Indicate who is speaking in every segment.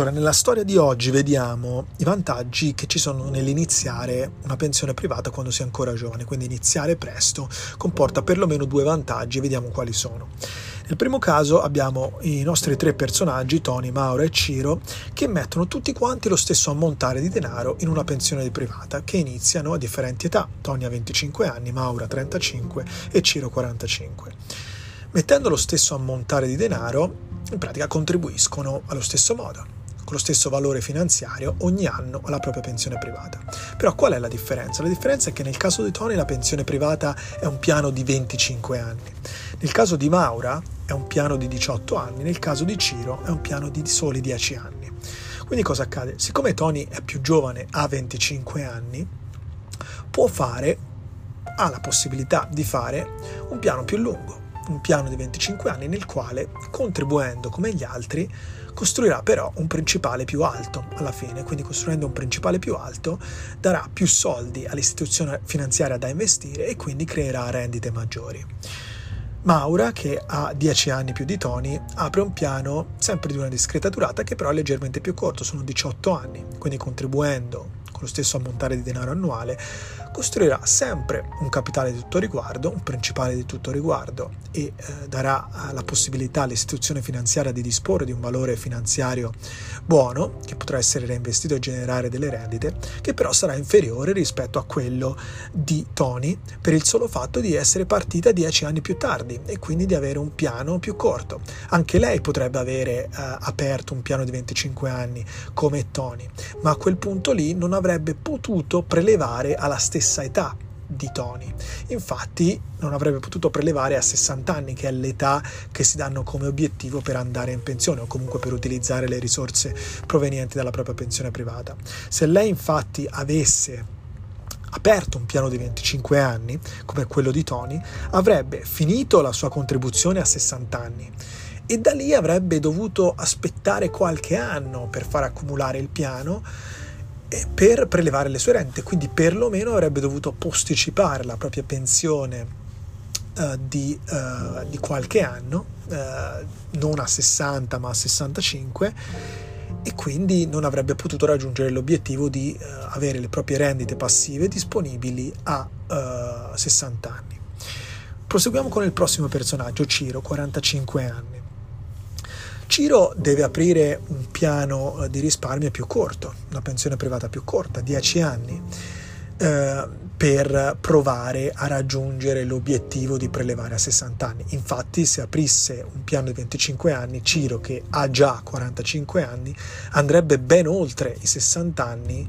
Speaker 1: Allora, nella storia di oggi vediamo i vantaggi che ci sono nell'iniziare una pensione privata quando si è ancora giovane, quindi iniziare presto comporta perlomeno due vantaggi e vediamo quali sono. Nel primo caso abbiamo i nostri tre personaggi, Tony, Mauro e Ciro, che mettono tutti quanti lo stesso ammontare di denaro in una pensione privata, che iniziano a differenti età. Tony ha 25 anni, Mauro ha 35 e Ciro 45. Mettendo lo stesso ammontare di denaro, in pratica contribuiscono allo stesso modo con lo stesso valore finanziario ogni anno alla propria pensione privata. Però qual è la differenza? La differenza è che nel caso di Tony la pensione privata è un piano di 25 anni. Nel caso di Maura è un piano di 18 anni, nel caso di Ciro è un piano di soli 10 anni. Quindi cosa accade? Siccome Tony è più giovane, ha 25 anni, può fare, ha la possibilità di fare un piano più lungo, un piano di 25 anni nel quale, contribuendo come gli altri, costruirà però un principale più alto alla fine, quindi costruendo un principale più alto darà più soldi all'istituzione finanziaria da investire e quindi creerà rendite maggiori. Maura, che ha 10 anni più di Tony, apre un piano sempre di una discreta durata che però è leggermente più corto, sono 18 anni, quindi contribuendo con lo stesso ammontare di denaro annuale costruirà sempre un capitale di tutto riguardo, un principale di tutto riguardo e eh, darà eh, la possibilità all'istituzione finanziaria di disporre di un valore finanziario buono che potrà essere reinvestito e generare delle rendite, che però sarà inferiore rispetto a quello di Tony per il solo fatto di essere partita dieci anni più tardi e quindi di avere un piano più corto. Anche lei potrebbe avere eh, aperto un piano di 25 anni come Tony, ma a quel punto lì non avrebbe potuto prelevare alla stessa età di Tony. Infatti non avrebbe potuto prelevare a 60 anni, che è l'età che si danno come obiettivo per andare in pensione o comunque per utilizzare le risorse provenienti dalla propria pensione privata. Se lei infatti avesse aperto un piano di 25 anni, come quello di Tony, avrebbe finito la sua contribuzione a 60 anni e da lì avrebbe dovuto aspettare qualche anno per far accumulare il piano per prelevare le sue rente, quindi perlomeno avrebbe dovuto posticipare la propria pensione uh, di, uh, di, qualche anno, uh, non a 60 ma a 65 e quindi non avrebbe potuto raggiungere l'obiettivo di avere le proprie rendite passive disponibili a 60 anni. Proseguiamo con il prossimo personaggio, Ciro, 45 anni. Ciro deve aprire un piano eh, di risparmio più corto, una pensione privata più corta, 10 anni, eh, per provare a raggiungere l'obiettivo di prelevare a 60 anni. Infatti, se aprisse un piano di 25 anni, Ciro, che ha già 45 anni, andrebbe ben oltre i 60 anni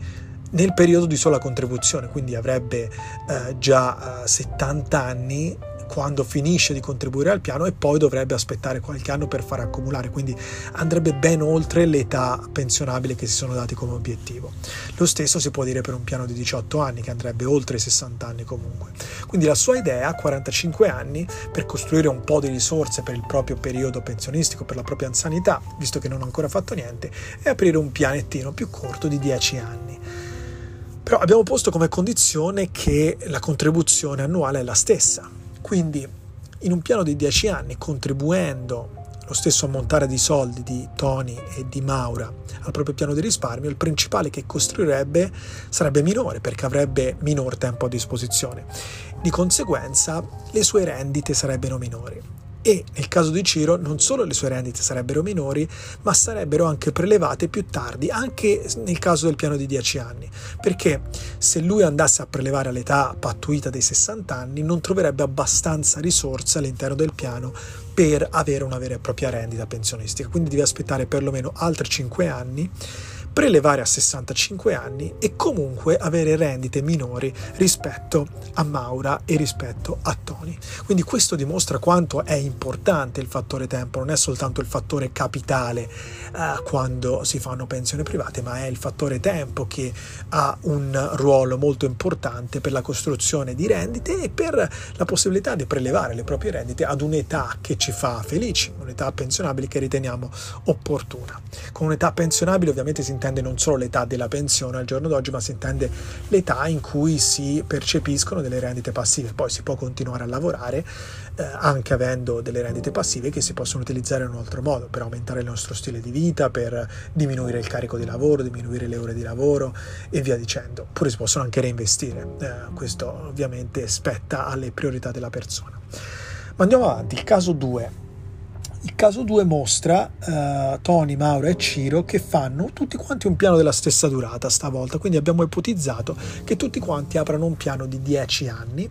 Speaker 1: nel periodo di sola contribuzione, quindi avrebbe eh, già eh, 70 anni quando finisce di contribuire al piano e poi dovrebbe aspettare qualche anno per far accumulare, quindi andrebbe ben oltre l'età pensionabile che si sono dati come obiettivo. Lo stesso si può dire per un piano di 18 anni che andrebbe oltre i 60 anni comunque. Quindi la sua idea a 45 anni per costruire un po' di risorse per il proprio periodo pensionistico, per la propria anzianità, visto che non ha ancora fatto niente, è aprire un pianettino più corto di 10 anni. Però abbiamo posto come condizione che la contribuzione annuale è la stessa, quindi in un piano di 10 anni, contribuendo lo stesso ammontare di soldi di Tony e di Maura al proprio piano di risparmio, il principale che costruirebbe sarebbe minore perché avrebbe minor tempo a disposizione. Di conseguenza le sue rendite sarebbero minori. E nel caso di Ciro non solo le sue rendite sarebbero minori, ma sarebbero anche prelevate più tardi, anche nel caso del piano di 10 anni, perché se lui andasse a prelevare all'età pattuita dei 60 anni non troverebbe abbastanza risorse all'interno del piano per avere una vera e propria rendita pensionistica, quindi deve aspettare perlomeno altri 5 anni prelevare a 65 anni e comunque avere rendite minori rispetto a Maura e rispetto a Tony. Quindi questo dimostra quanto è importante il fattore tempo, non è soltanto il fattore capitale eh, quando si fanno pensioni private, ma è il fattore tempo che ha un ruolo molto importante per la costruzione di rendite e per la possibilità di prelevare le proprie rendite ad un'età che ci fa felici, un'età pensionabile che riteniamo opportuna. Con un'età pensionabile ovviamente si intende non solo l'età della pensione al giorno d'oggi, ma si intende l'età in cui si percepiscono delle rendite passive. Poi si può continuare a lavorare eh, anche avendo delle rendite passive che si possono utilizzare in un altro modo per aumentare il nostro stile di vita, per diminuire il carico di lavoro, diminuire le ore di lavoro e via dicendo. Oppure si possono anche reinvestire. Eh, questo ovviamente spetta alle priorità della persona. Ma andiamo avanti, il caso 2 il caso 2 mostra uh, Tony, Mauro e Ciro che fanno tutti quanti un piano della stessa durata stavolta, quindi abbiamo ipotizzato che tutti quanti aprano un piano di 10 anni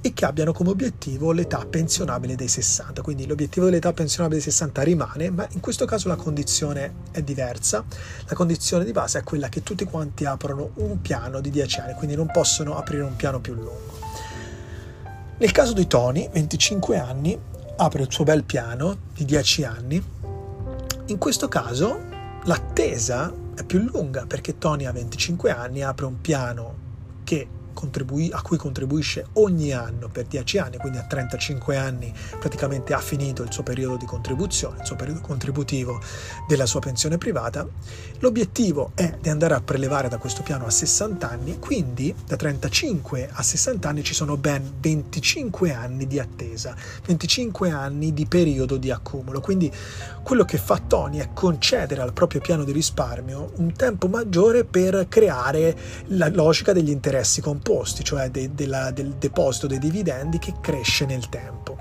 Speaker 1: e che abbiano come obiettivo l'età pensionabile dei 60. Quindi l'obiettivo dell'età pensionabile dei 60 rimane, ma in questo caso la condizione è diversa. La condizione di base è quella che tutti quanti aprono un piano di 10 anni, quindi non possono aprire un piano più lungo. Nel caso di Tony, 25 anni, apre il suo bel piano di 10 anni. In questo caso l'attesa è più lunga perché Tony ha 25 anni, apre un piano che contribui- a cui contribuisce ogni anno per 10 anni, quindi a 35 anni praticamente ha finito il suo periodo di contribuzione, il suo periodo contributivo della sua pensione privata. L'obiettivo è di andare a prelevare da questo piano a 60 anni, quindi da 35 a 60 anni ci sono ben 25 anni di attesa, 25 anni di periodo di accumulo. Quindi quello che fa Tony è concedere al proprio piano di risparmio un tempo maggiore per creare la logica degli interessi composti composti, cioè de, de la, del deposito dei dividendi che cresce nel tempo.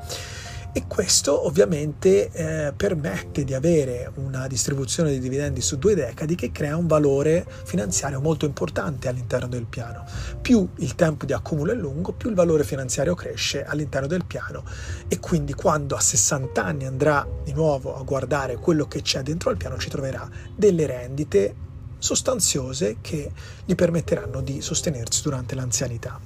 Speaker 1: E questo ovviamente eh, permette di avere una distribuzione di dividendi su due decadi che crea un valore finanziario molto importante all'interno del piano. Più il tempo di accumulo è lungo, più il valore finanziario cresce all'interno del piano e quindi quando a 60 anni andrà di nuovo a guardare quello che c'è dentro al piano ci troverà delle rendite sostanziose che gli permetteranno di sostenersi durante l'anzianità.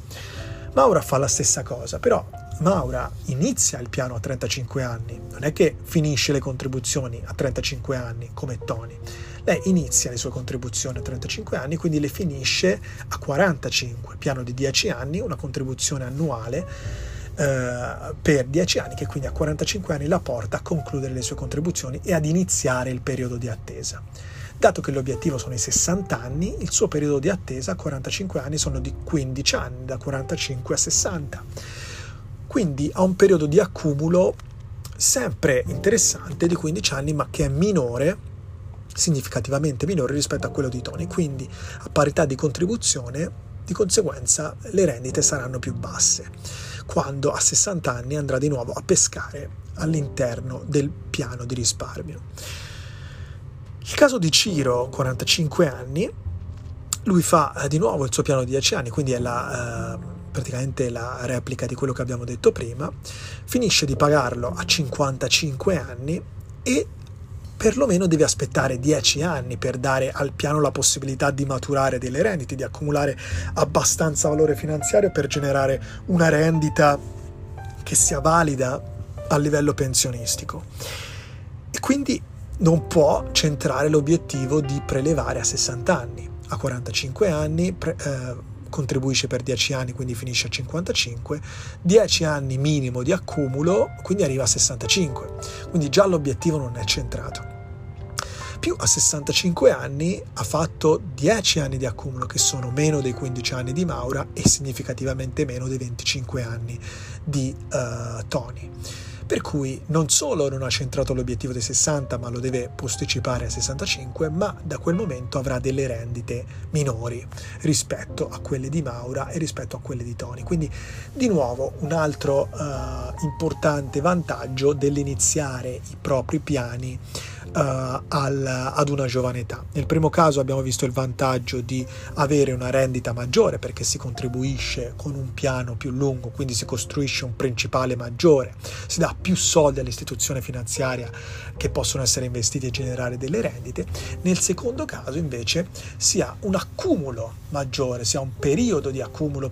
Speaker 1: Maura fa la stessa cosa, però Maura inizia il piano a 35 anni, non è che finisce le contribuzioni a 35 anni come Tony. Lei inizia le sue contribuzioni a 35 anni, quindi le finisce a 45, piano di 10 anni, una contribuzione annuale eh, per 10 anni che quindi a 45 anni la porta a concludere le sue contribuzioni e ad iniziare il periodo di attesa. Dato che l'obiettivo sono i 60 anni, il suo periodo di attesa a 45 anni sono di 15 anni, da 45 a 60. Quindi ha un periodo di accumulo sempre interessante di 15 anni, ma che è minore, significativamente minore rispetto a quello di Tony. Quindi a parità di contribuzione, di conseguenza le rendite saranno più basse, quando a 60 anni andrà di nuovo a pescare all'interno del piano di risparmio. Il caso di Ciro, 45 anni, lui fa eh, di nuovo il suo piano di 10 anni, quindi è la, eh, praticamente la replica di quello che abbiamo detto prima, finisce di pagarlo a 55 anni e perlomeno deve aspettare 10 anni per dare al piano la possibilità di maturare delle rendite, di accumulare abbastanza valore finanziario per generare una rendita che sia valida a livello pensionistico. E quindi non può centrare l'obiettivo di prelevare a 60 anni. A 45 anni pre, eh, contribuisce per 10 anni, quindi finisce a 55, 10 anni minimo di accumulo, quindi arriva a 65. Quindi già l'obiettivo non è centrato. Più a 65 anni ha fatto 10 anni di accumulo, che sono meno dei 15 anni di Maura e significativamente meno dei 25 anni di uh, Tony per cui non solo non ha centrato l'obiettivo dei 60 ma lo deve posticipare a 65, ma da quel momento avrà delle rendite minori rispetto a quelle di Maura e rispetto a quelle di Tony. Quindi di nuovo un altro uh, importante vantaggio dell'iniziare i propri piani al, ad una giovane età. Nel primo caso abbiamo visto il vantaggio di avere una rendita maggiore perché si contribuisce con un piano più lungo, quindi si costruisce un principale maggiore, si dà più soldi all'istituzione finanziaria che possono essere investiti e generare delle rendite. Nel secondo caso invece si ha un accumulo maggiore, si ha un periodo di accumulo